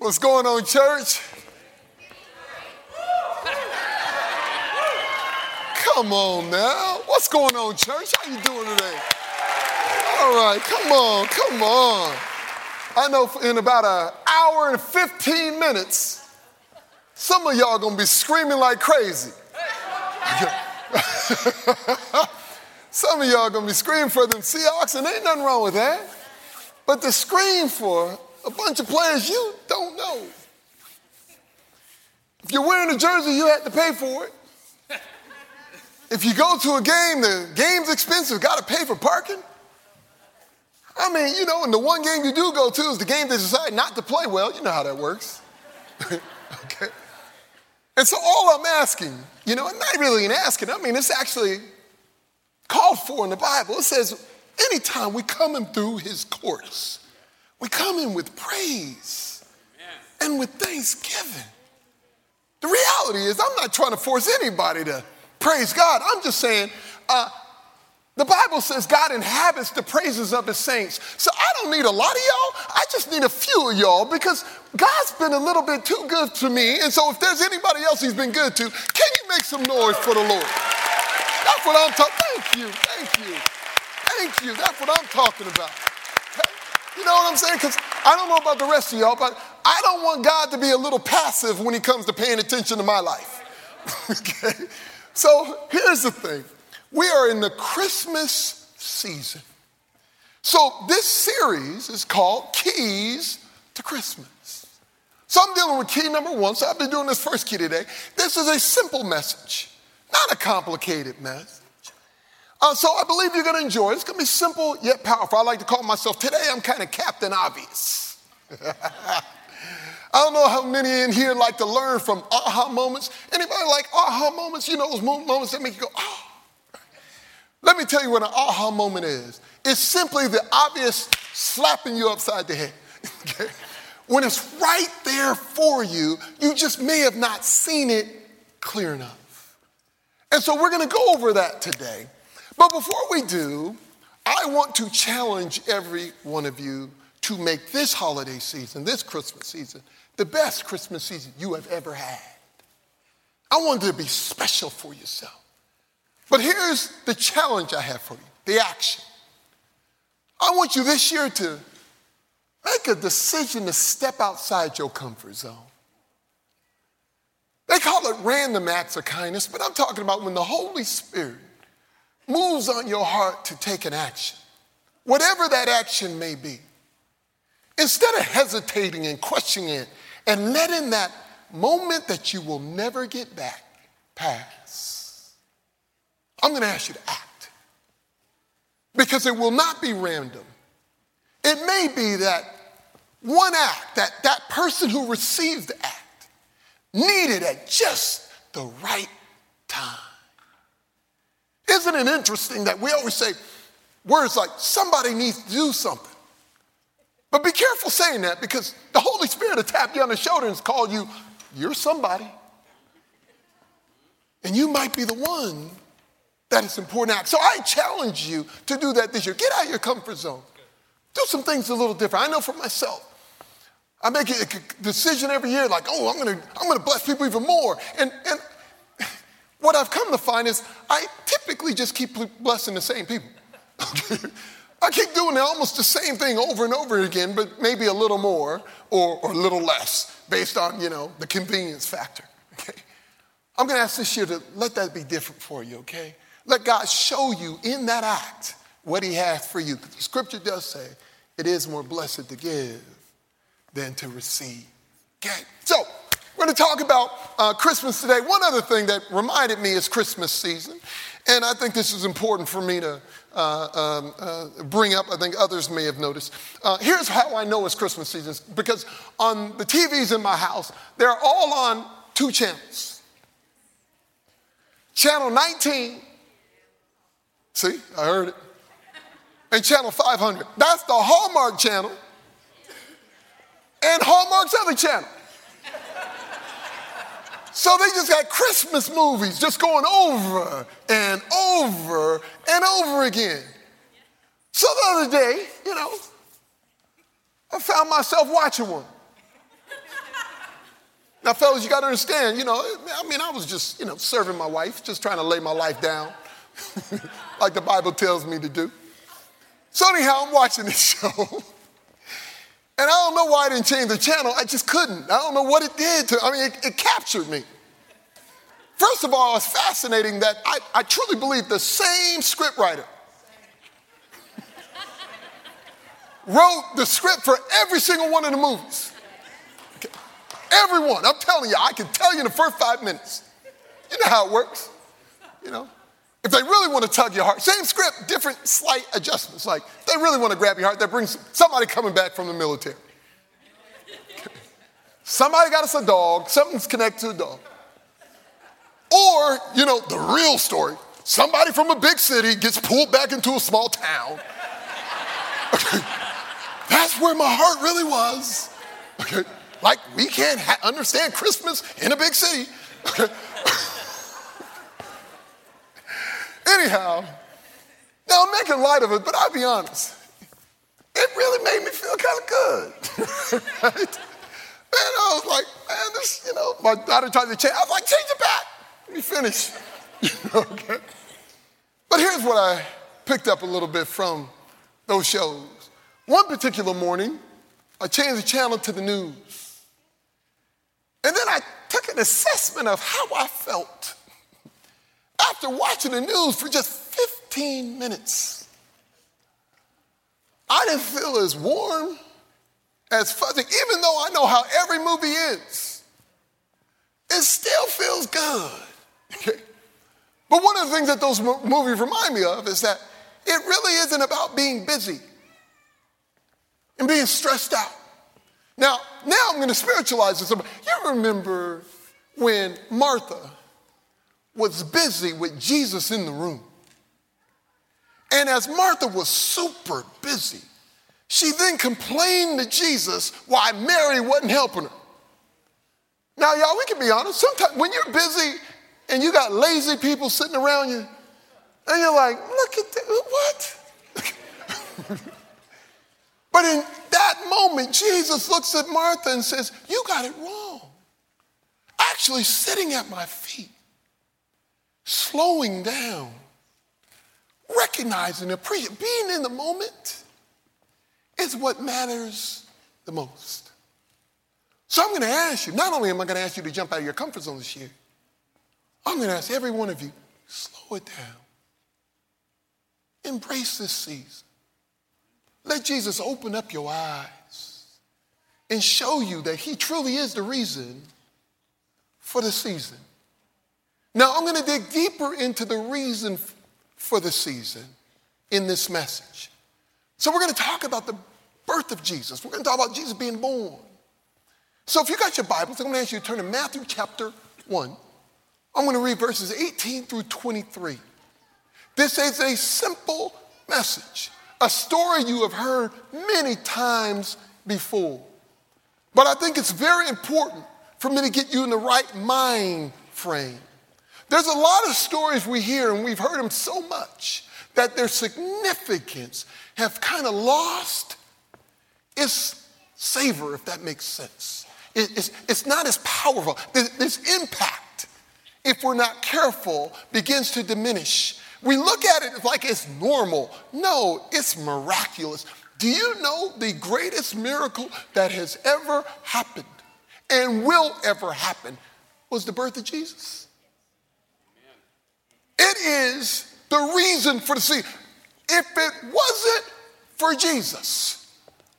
What's going on, church? Come on now. What's going on, church? How you doing today? All right, come on, come on. I know in about an hour and 15 minutes, some of y'all gonna be screaming like crazy. some of y'all gonna be screaming for them Seahawks, and ain't nothing wrong with that. But to scream for a bunch of players you don't know. If you're wearing a jersey, you have to pay for it. If you go to a game, the game's expensive, got to pay for parking. I mean, you know, and the one game you do go to is the game they decide not to play well. You know how that works. okay. And so all I'm asking, you know, and not really an asking, I mean, it's actually called for in the Bible. It says, anytime we come in through his courts, we come in with praise and with thanksgiving. The reality is, I'm not trying to force anybody to praise God. I'm just saying, uh, the Bible says God inhabits the praises of his saints. So I don't need a lot of y'all. I just need a few of y'all because God's been a little bit too good to me. And so if there's anybody else he's been good to, can you make some noise for the Lord? That's what I'm talking. Thank you. Thank you. Thank you. That's what I'm talking about. You know what I'm saying? Because I don't know about the rest of y'all, but I don't want God to be a little passive when he comes to paying attention to my life. okay? So here's the thing we are in the Christmas season. So this series is called Keys to Christmas. So I'm dealing with key number one. So I've been doing this first key today. This is a simple message, not a complicated message. Uh, so I believe you're going to enjoy it. It's going to be simple yet powerful. I like to call myself today, I'm kind of Captain Obvious. I don't know how many in here like to learn from aha moments. Anybody like aha moments? You know those moments that make you go, oh. Let me tell you what an aha moment is. It's simply the obvious slapping you upside the head. When it's right there for you, you just may have not seen it clear enough. And so we're going to go over that today. But before we do, I want to challenge every one of you to make this holiday season, this Christmas season, the best Christmas season you have ever had. I want it to be special for yourself. But here's the challenge I have for you the action. I want you this year to make a decision to step outside your comfort zone. They call it random acts of kindness, but I'm talking about when the Holy Spirit moves on your heart to take an action, whatever that action may be, instead of hesitating and questioning it and letting that moment that you will never get back pass, I'm going to ask you to act. Because it will not be random. It may be that one act, that that person who received the act needed at just the right time. Isn't it interesting that we always say words like somebody needs to do something? But be careful saying that because the Holy Spirit will tap you on the shoulder and call you, you're somebody. And you might be the one that is important act. So I challenge you to do that this year. Get out of your comfort zone. Do some things a little different. I know for myself. I make a decision every year like, oh, I'm gonna, I'm gonna bless people even more. And, and what I've come to find is I typically just keep blessing the same people. I keep doing almost the same thing over and over again, but maybe a little more or, or a little less based on, you know, the convenience factor. Okay? I'm gonna ask this year to let that be different for you, okay? Let God show you in that act what He has for you. The scripture does say it is more blessed to give than to receive. Okay? So we're going to talk about uh, Christmas today. One other thing that reminded me is Christmas season, and I think this is important for me to uh, um, uh, bring up. I think others may have noticed. Uh, here's how I know it's Christmas season because on the TVs in my house, they're all on two channels. Channel 19, see, I heard it, and channel 500. That's the Hallmark channel and Hallmark's other channel. So they just got Christmas movies just going over and over and over again. So the other day, you know, I found myself watching one. Now, fellas, you got to understand, you know, I mean, I was just, you know, serving my wife, just trying to lay my life down, like the Bible tells me to do. So, anyhow, I'm watching this show. And I don't know why I didn't change the channel. I just couldn't. I don't know what it did to, I mean, it, it captured me. First of all, it's fascinating that I, I truly believe the same scriptwriter wrote the script for every single one of the movies. Okay. Everyone. I'm telling you, I can tell you in the first five minutes. You know how it works. You know, if they really want to tug your heart, same script, different slight adjustments. Like they really want to grab your heart, that brings somebody coming back from the military. Somebody got us a dog, something's connected to a dog. Or, you know, the real story somebody from a big city gets pulled back into a small town. Okay. That's where my heart really was. Okay. Like, we can't ha- understand Christmas in a big city. Okay. Anyhow, now I'm making light of it, but I'll be honest. It really made me feel kind of good. right? And I was like, man, this, you know, my daughter tried to change. I was like, change it back. Let me finish. okay? But here's what I picked up a little bit from those shows. One particular morning, I changed the channel to the news. And then I took an assessment of how I felt after watching the news for just 15 minutes. I didn't feel as warm, as fuzzy, even though I know how every movie is. It still feels good. Okay? But one of the things that those movies remind me of is that it really isn't about being busy and being stressed out. Now, now I'm going to spiritualize this. You remember when Martha was busy with Jesus in the room. And as Martha was super busy, she then complained to Jesus why Mary wasn't helping her. Now, y'all, we can be honest. Sometimes when you're busy and you got lazy people sitting around you, and you're like, look at that, what? but in that moment, Jesus looks at Martha and says, You got it wrong. Actually, sitting at my feet, slowing down, recognizing, appreciating, being in the moment is what matters the most. So I'm going to ask you, not only am I going to ask you to jump out of your comfort zone this year, I'm going to ask every one of you, slow it down. Embrace this season. Let Jesus open up your eyes and show you that He truly is the reason for the season. Now, I'm going to dig deeper into the reason for the season in this message. So, we're going to talk about the birth of Jesus. We're going to talk about Jesus being born. So, if you got your Bibles, I'm going to ask you to turn to Matthew chapter 1. I'm going to read verses 18 through 23. This is a simple message, a story you have heard many times before. But I think it's very important for me to get you in the right mind frame. There's a lot of stories we hear, and we've heard them so much that their significance have kind of lost its savor, if that makes sense. It's, it's not as powerful. This impact if we're not careful, begins to diminish. We look at it like it's normal. No, it's miraculous. Do you know the greatest miracle that has ever happened and will ever happen was the birth of Jesus? It is the reason for the season. If it wasn't for Jesus,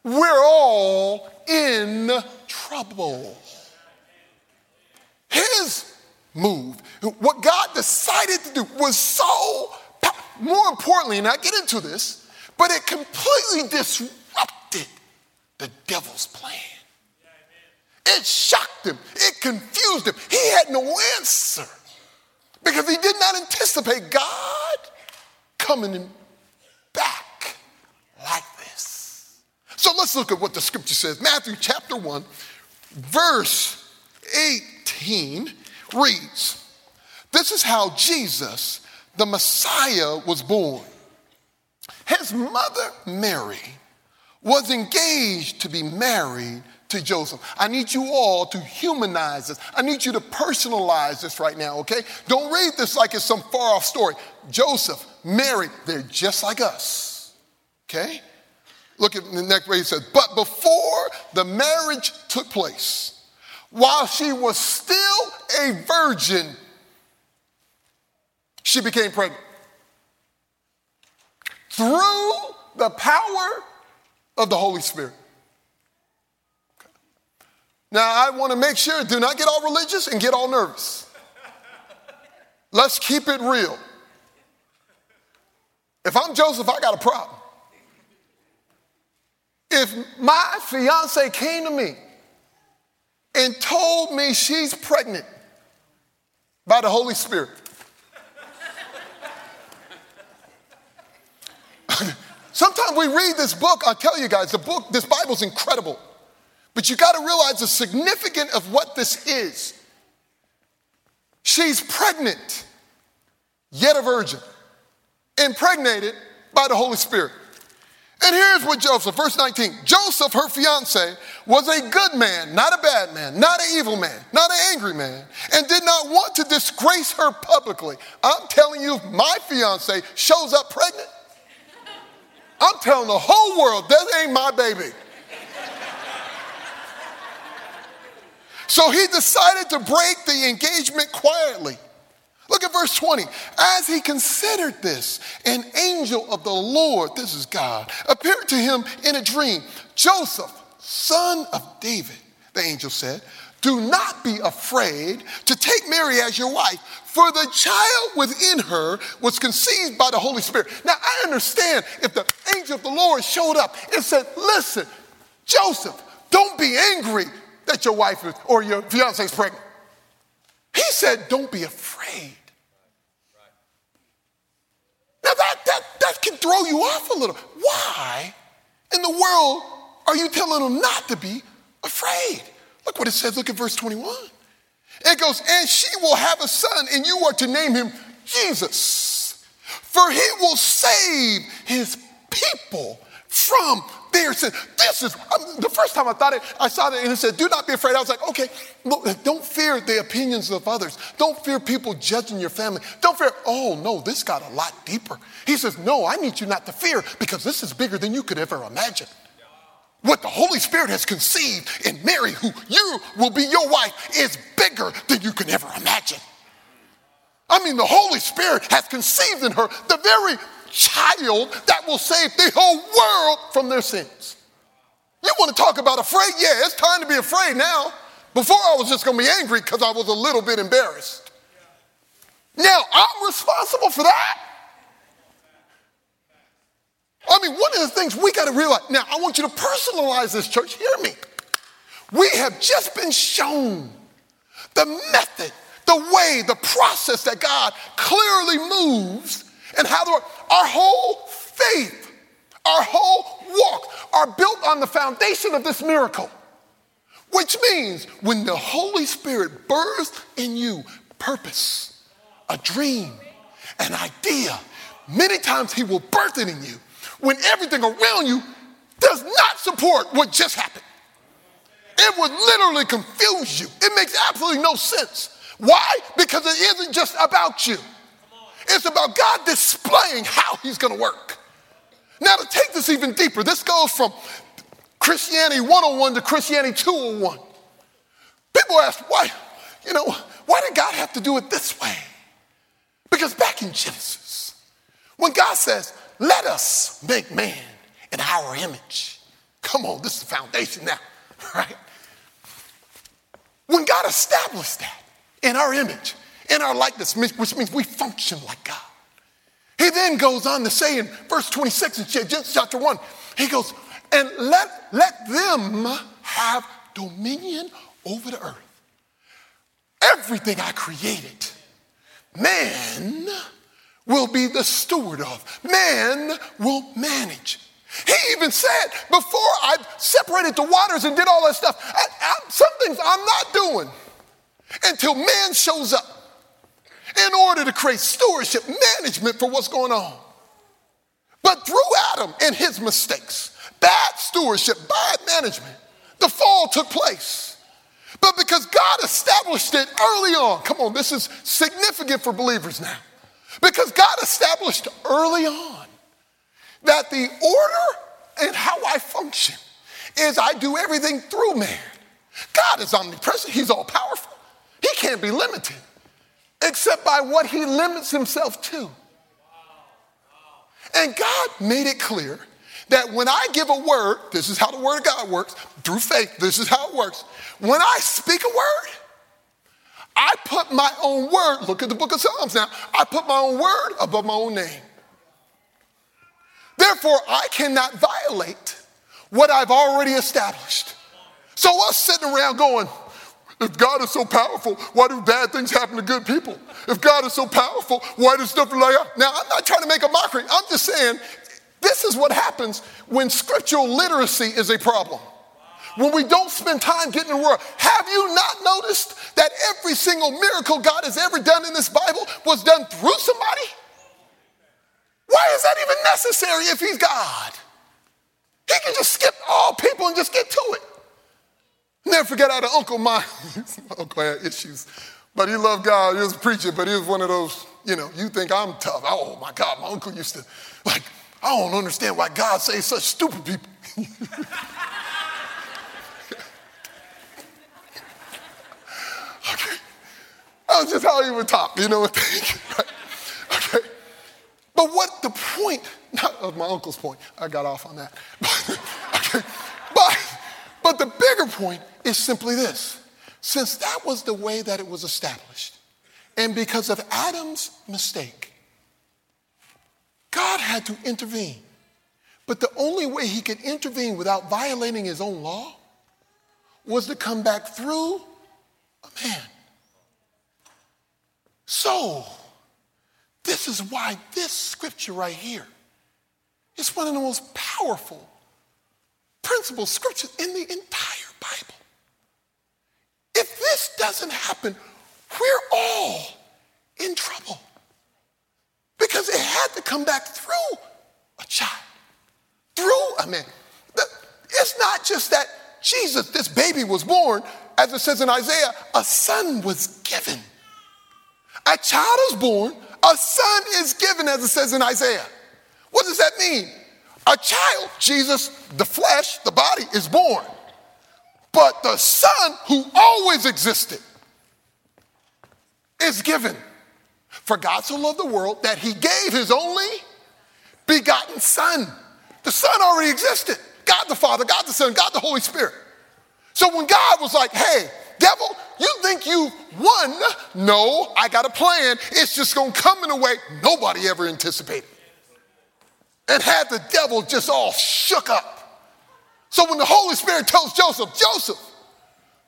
we're all in trouble. His move. What God decided to do was so, more importantly, and I get into this, but it completely disrupted the devil's plan. It shocked him, it confused him. He had no answer because he did not anticipate God coming back like this. So let's look at what the scripture says. Matthew chapter 1, verse 18 reads This is how Jesus, the Messiah, was born. His mother, Mary, was engaged to be married to Joseph. I need you all to humanize this. I need you to personalize this right now, okay? Don't read this like it's some far off story. Joseph, Mary, they're just like us, okay? Look at the next he says, but before the marriage took place, while she was still a virgin, she became pregnant. Through the power of the Holy Spirit. Now, I want to make sure, do not get all religious and get all nervous. Let's keep it real. If I'm Joseph, I got a problem. If my fiance came to me and told me she's pregnant by the Holy Spirit, sometimes we read this book, I tell you guys, the book, this Bible's incredible. But you got to realize the significance of what this is. She's pregnant, yet a virgin, impregnated by the Holy Spirit. And here's what Joseph, verse 19 Joseph, her fiance, was a good man, not a bad man, not an evil man, not an angry man, and did not want to disgrace her publicly. I'm telling you, my fiance shows up pregnant, I'm telling the whole world, that ain't my baby. So he decided to break the engagement quietly. Look at verse 20. As he considered this, an angel of the Lord, this is God, appeared to him in a dream. Joseph, son of David, the angel said, do not be afraid to take Mary as your wife, for the child within her was conceived by the Holy Spirit. Now, I understand if the angel of the Lord showed up and said, Listen, Joseph, don't be angry that your wife is, or your fiance is pregnant. He said, Don't be afraid. Now that, that, that can throw you off a little. Why in the world are you telling them not to be afraid? Look what it says. Look at verse 21. It goes, and she will have a son, and you are to name him Jesus, for he will save his people from their sin. This is um, the first time I thought it, I saw it and it said, Do not be afraid. I was like, Okay, look, don't fear the opinions of others. Don't fear people judging your family. Don't fear, oh no, this got a lot deeper. He says, No, I need you not to fear because this is bigger than you could ever imagine. What the Holy Spirit has conceived in Mary, who you will be your wife, is bigger than you can ever imagine. I mean, the Holy Spirit has conceived in her the very child that will save the whole world from their sins. You want to talk about afraid? Yeah, it's time to be afraid now. Before I was just going to be angry because I was a little bit embarrassed. Now I'm responsible for that. I mean, one of the things we got to realize now, I want you to personalize this, church. Hear me. We have just been shown the method, the way, the process that God clearly moves and how the, our whole faith, our whole walk are built on the foundation of this miracle. Which means when the Holy Spirit births in you purpose, a dream, an idea, many times He will birth it in you when everything around you does not support what just happened. It would literally confuse you. It makes absolutely no sense. Why? Because it isn't just about you. It's about God displaying how He's going to work. Now, to take this even deeper, this goes from Christianity 101 to Christianity 201. People ask, why, you know, why did God have to do it this way? Because back in Genesis, when God says, let us make man in our image. Come on, this is the foundation now, right? When God established that in our image, in our likeness, which means we function like God. He then goes on to say in verse 26 in Genesis chapter 1, he goes, and let, let them have dominion over the earth. Everything I created, man will be the steward of, man will manage. He even said, before I separated the waters and did all that stuff, I, I, some things I'm not doing until man shows up in order to create stewardship, management for what's going on. But through Adam and his mistakes, bad stewardship, bad management, The fall took place. But because God established it early on, come on, this is significant for believers now. Because God established early on that the order and how I function is I do everything through man. God is omnipresent, He's all powerful. He can't be limited except by what He limits Himself to. And God made it clear that when I give a word, this is how the word of God works, through faith, this is how it works. When I speak a word, I put my own word, look at the book of Psalms now, I put my own word above my own name. Therefore, I cannot violate what I've already established. So, us sitting around going, if God is so powerful, why do bad things happen to good people? If God is so powerful, why does stuff like that? Now, I'm not trying to make a mockery. I'm just saying this is what happens when scriptural literacy is a problem. When we don't spend time getting in the word. Have you not noticed that every single miracle God has ever done in this Bible was done through somebody? Why is that even necessary if he's God? He can just skip all people and just get to it. Never forget how the Uncle my uncle had issues, but he loved God. He was a preacher, but he was one of those, you know, you think I'm tough. Oh my God, my uncle used to, like, I don't understand why God saves such stupid people. okay. That was just how he would talk, you know what I think? right? Okay. But what the point, not of my uncle's point, I got off on that. okay. But, the bigger point is simply this since that was the way that it was established, and because of Adam's mistake, God had to intervene. But the only way he could intervene without violating his own law was to come back through a man. So, this is why this scripture right here is one of the most powerful principal scriptures in the entire Bible. If this doesn't happen, we're all in trouble. Because it had to come back through a child. Through a man. It's not just that Jesus, this baby, was born, as it says in Isaiah, a son was given. A child is born, a son is given, as it says in Isaiah. What does that mean? A child, Jesus, the flesh, the body, is born. But the Son who always existed is given. For God so loved the world that he gave his only begotten Son. The Son already existed. God the Father, God the Son, God the Holy Spirit. So when God was like, hey, devil, you think you won? No, I got a plan. It's just gonna come in a way nobody ever anticipated and had the devil just all shook up. So when the Holy Spirit tells Joseph, Joseph,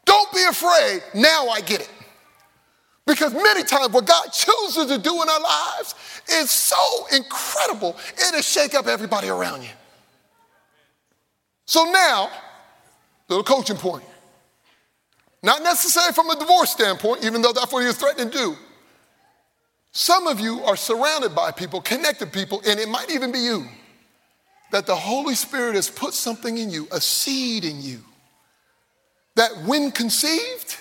don't be afraid, now I get it. Because many times what God chooses to do in our lives is so incredible, it'll shake up everybody around you. So now, little coaching point. Not necessarily from a divorce standpoint, even though that's what he was threatening to do. Some of you are surrounded by people, connected people, and it might even be you, that the Holy Spirit has put something in you, a seed in you, that when conceived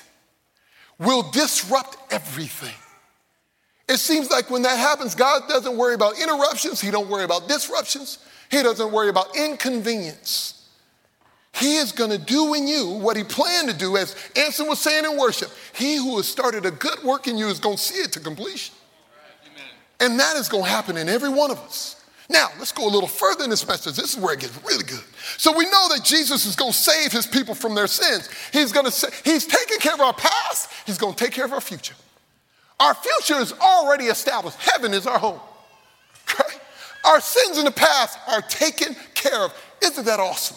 will disrupt everything. It seems like when that happens, God doesn't worry about interruptions, He don't worry about disruptions, He doesn't worry about inconvenience. He is going to do in you what he planned to do, as Anson was saying in worship. He who has started a good work in you is going to see it to completion. And that is going to happen in every one of us. Now, let's go a little further in this message. This is where it gets really good. So we know that Jesus is going to save his people from their sins. He's going to say, he's taking care of our past, he's going to take care of our future. Our future is already established. Heaven is our home. Okay? Our sins in the past are taken care of. Isn't that awesome?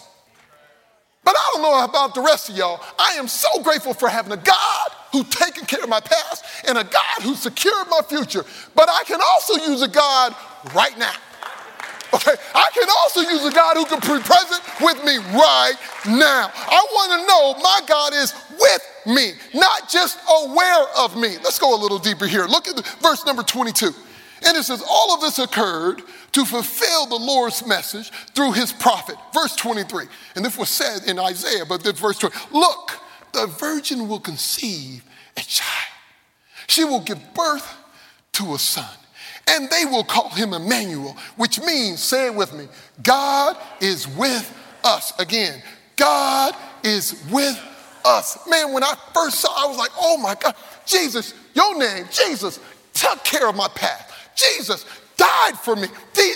But I don't know about the rest of y'all. I am so grateful for having a God who's taken care of my past and a God who secured my future. But I can also use a God right now. Okay, I can also use a God who can be present with me right now. I want to know my God is with me, not just aware of me. Let's go a little deeper here. Look at verse number 22. And it says, all of this occurred to fulfill the Lord's message through his prophet. Verse 23. And this was said in Isaiah, but this verse 20. Look, the virgin will conceive a child. She will give birth to a son. And they will call him Emmanuel, which means, say it with me, God is with us. Again, God is with us. Man, when I first saw, I was like, oh my God, Jesus, your name, Jesus, took care of my path. Jesus died for me.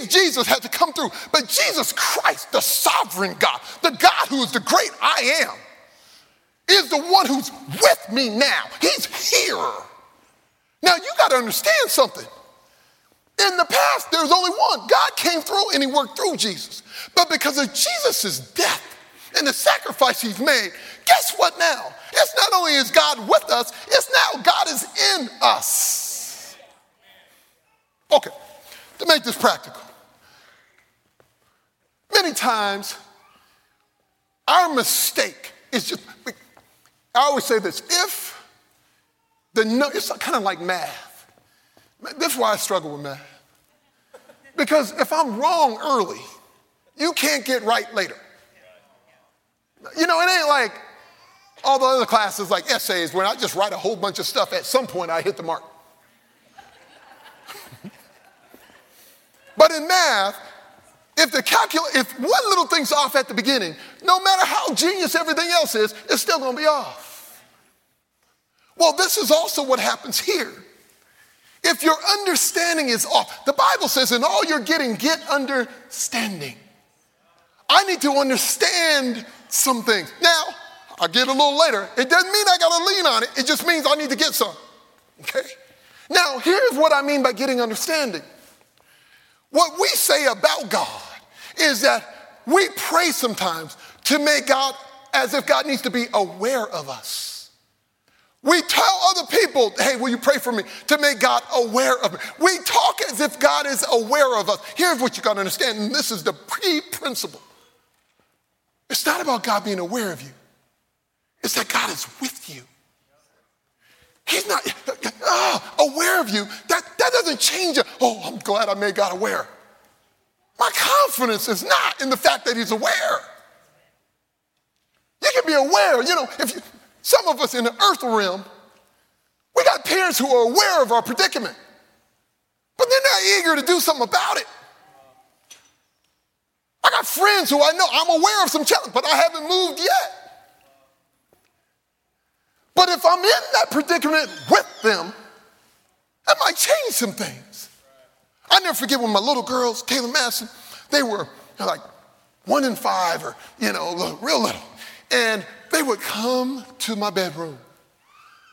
Jesus had to come through. But Jesus Christ, the sovereign God, the God who is the great I am, is the one who's with me now. He's here. Now you got to understand something. In the past, there was only one. God came through and he worked through Jesus. But because of Jesus' death and the sacrifice he's made, guess what now? It's not only is God with us, it's now God is in us. Okay, to make this practical. Many times, our mistake is just, I always say this if the, no, it's kind of like math. This is why I struggle with math. Because if I'm wrong early, you can't get right later. You know, it ain't like all the other classes like essays where I just write a whole bunch of stuff. At some point, I hit the mark. but in math, if the calculate, if one little thing's off at the beginning, no matter how genius everything else is, it's still going to be off. Well, this is also what happens here. If your understanding is off, the Bible says, in all you're getting, get understanding. I need to understand some things. Now, I'll get a little later. It doesn't mean I got to lean on it, it just means I need to get some. Okay? Now, here's what I mean by getting understanding. What we say about God is that we pray sometimes to make God as if God needs to be aware of us. We tell other people, hey, will you pray for me to make God aware of me? We talk as if God is aware of us. Here's what you got to understand, and this is the pre principle. It's not about God being aware of you, it's that God is with you. He's not uh, aware of you. That, that doesn't change it. Oh, I'm glad I made God aware. My confidence is not in the fact that He's aware. You can be aware, you know, if you, some of us in the earth realm, we got parents who are aware of our predicament, but they're not eager to do something about it. I got friends who I know I'm aware of some challenge, but I haven't moved yet. But if I'm in that predicament with them, that might change some things. I never forget when my little girls, Kayla Madison, they were like one in five or, you know, real little. And they would come to my bedroom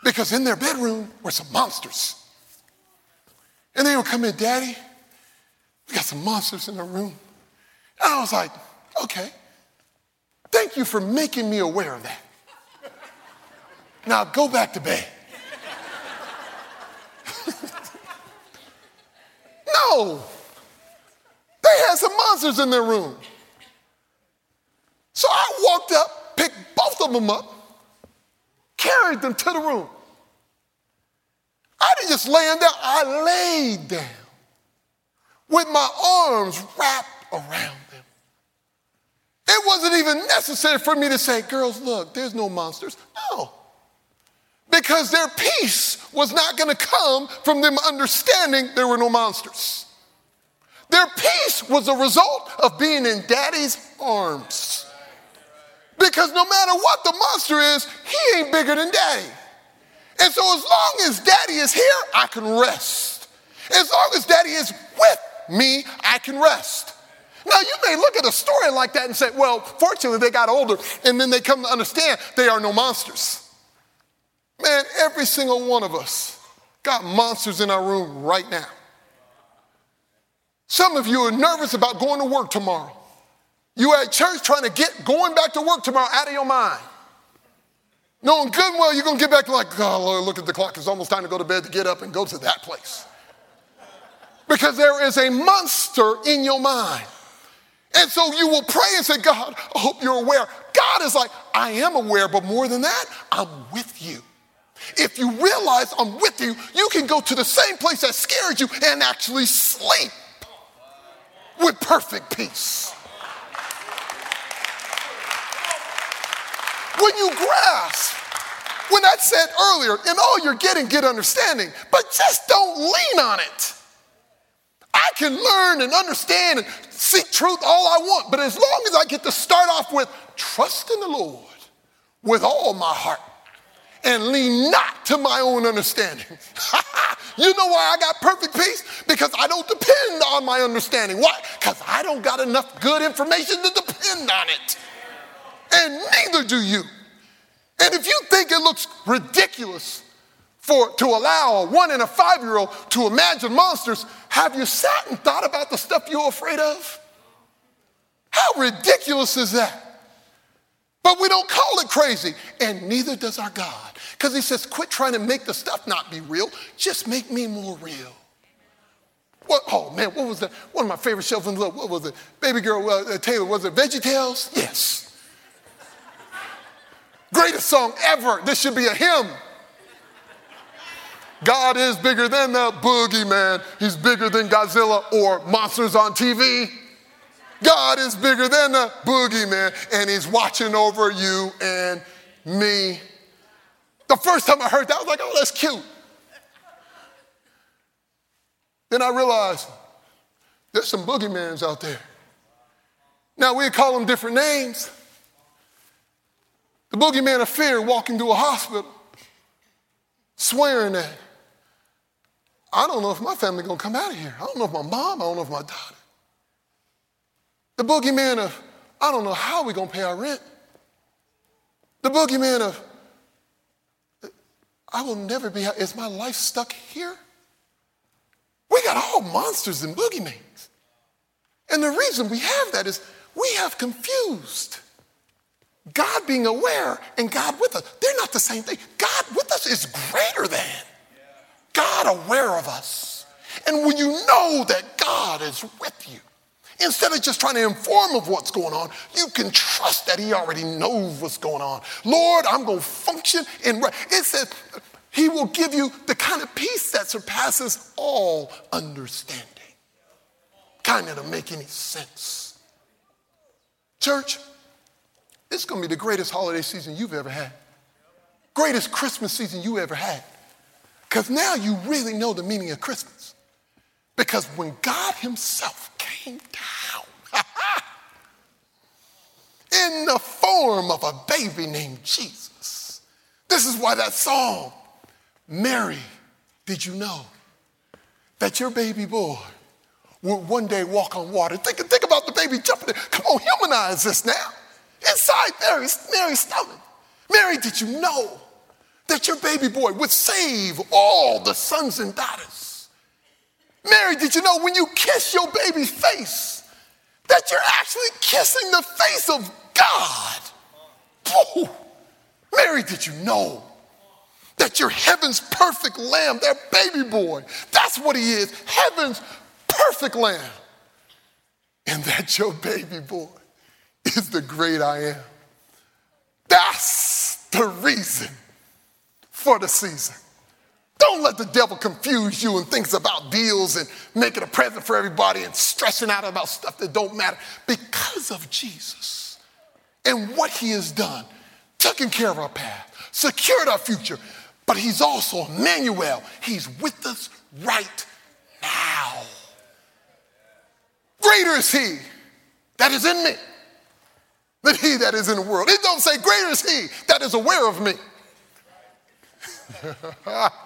because in their bedroom were some monsters. And they would come in, Daddy, we got some monsters in the room. And I was like, okay, thank you for making me aware of that. Now go back to bed. No, they had some monsters in their room. So I walked up picked both of them up, carried them to the room. I didn't just lay them down, I laid down with my arms wrapped around them. It wasn't even necessary for me to say, girls, look, there's no monsters. No. Because their peace was not going to come from them understanding there were no monsters. Their peace was a result of being in daddy's arms. Because no matter what the monster is, he ain't bigger than daddy. And so as long as daddy is here, I can rest. As long as daddy is with me, I can rest. Now, you may look at a story like that and say, well, fortunately, they got older and then they come to understand they are no monsters. Man, every single one of us got monsters in our room right now. Some of you are nervous about going to work tomorrow. You at church trying to get going back to work tomorrow out of your mind. Knowing good and well you're going to get back like, oh, Lord, look at the clock. It's almost time to go to bed to get up and go to that place. Because there is a monster in your mind. And so you will pray and say, God, I hope you're aware. God is like, I am aware, but more than that, I'm with you. If you realize I'm with you, you can go to the same place that scared you and actually sleep with perfect peace. When you grasp, when I said earlier, in all you're getting, get understanding, but just don't lean on it. I can learn and understand and seek truth all I want, but as long as I get to start off with trust in the Lord with all my heart and lean not to my own understanding. you know why I got perfect peace? Because I don't depend on my understanding. Why? Because I don't got enough good information to depend on it. And neither do you. And if you think it looks ridiculous for, to allow a one and a five year old to imagine monsters, have you sat and thought about the stuff you're afraid of? How ridiculous is that? But we don't call it crazy, and neither does our God. Because he says, quit trying to make the stuff not be real, just make me more real. What, oh man, what was that? One of my favorite shows in love. What was it? Baby girl uh, Taylor, was it Veggie Tales? Yes. Greatest song ever. This should be a hymn. God is bigger than the boogeyman. He's bigger than Godzilla or monsters on TV. God is bigger than the boogeyman, and He's watching over you and me. The first time I heard that, I was like, oh, that's cute. Then I realized there's some boogeymans out there. Now, we call them different names. The boogeyman of fear walking to a hospital, swearing that I don't know if my family gonna come out of here. I don't know if my mom, I don't know if my daughter. The boogeyman of, I don't know how we're going to pay our rent. The boogeyman of, I will never be, is my life stuck here? We got all monsters and boogeymans. And the reason we have that is we have confused God being aware and God with us. They're not the same thing. God with us is greater than God aware of us. And when you know that God is with you, Instead of just trying to inform of what's going on, you can trust that he already knows what's going on. Lord, I'm going to function in right. it says he will give you the kind of peace that surpasses all understanding. Kind of to make any sense. Church, is going to be the greatest holiday season you've ever had. Greatest Christmas season you ever had. Because now you really know the meaning of Christmas. Because when God Himself came down in the form of a baby named Jesus. This is why that song, Mary, did you know that your baby boy would one day walk on water? Think, think about the baby jumping. There. Come on, humanize this now. Inside Mary's, Mary's stomach. Mary, did you know that your baby boy would save all the sons and daughters? Mary, did you know when you kiss your baby's face, that you're actually kissing the face of God? Mary, did you know that you're heaven's perfect lamb, that baby boy? That's what he is, heaven's perfect lamb. And that your baby boy is the great I am. That's the reason for the season. Don't let the devil confuse you and thinks about deals and making a present for everybody and stressing out about stuff that don't matter. Because of Jesus and what he has done, taking care of our past, secured our future, but he's also Emmanuel. He's with us right now. Greater is he that is in me than he that is in the world. It don't say greater is he that is aware of me.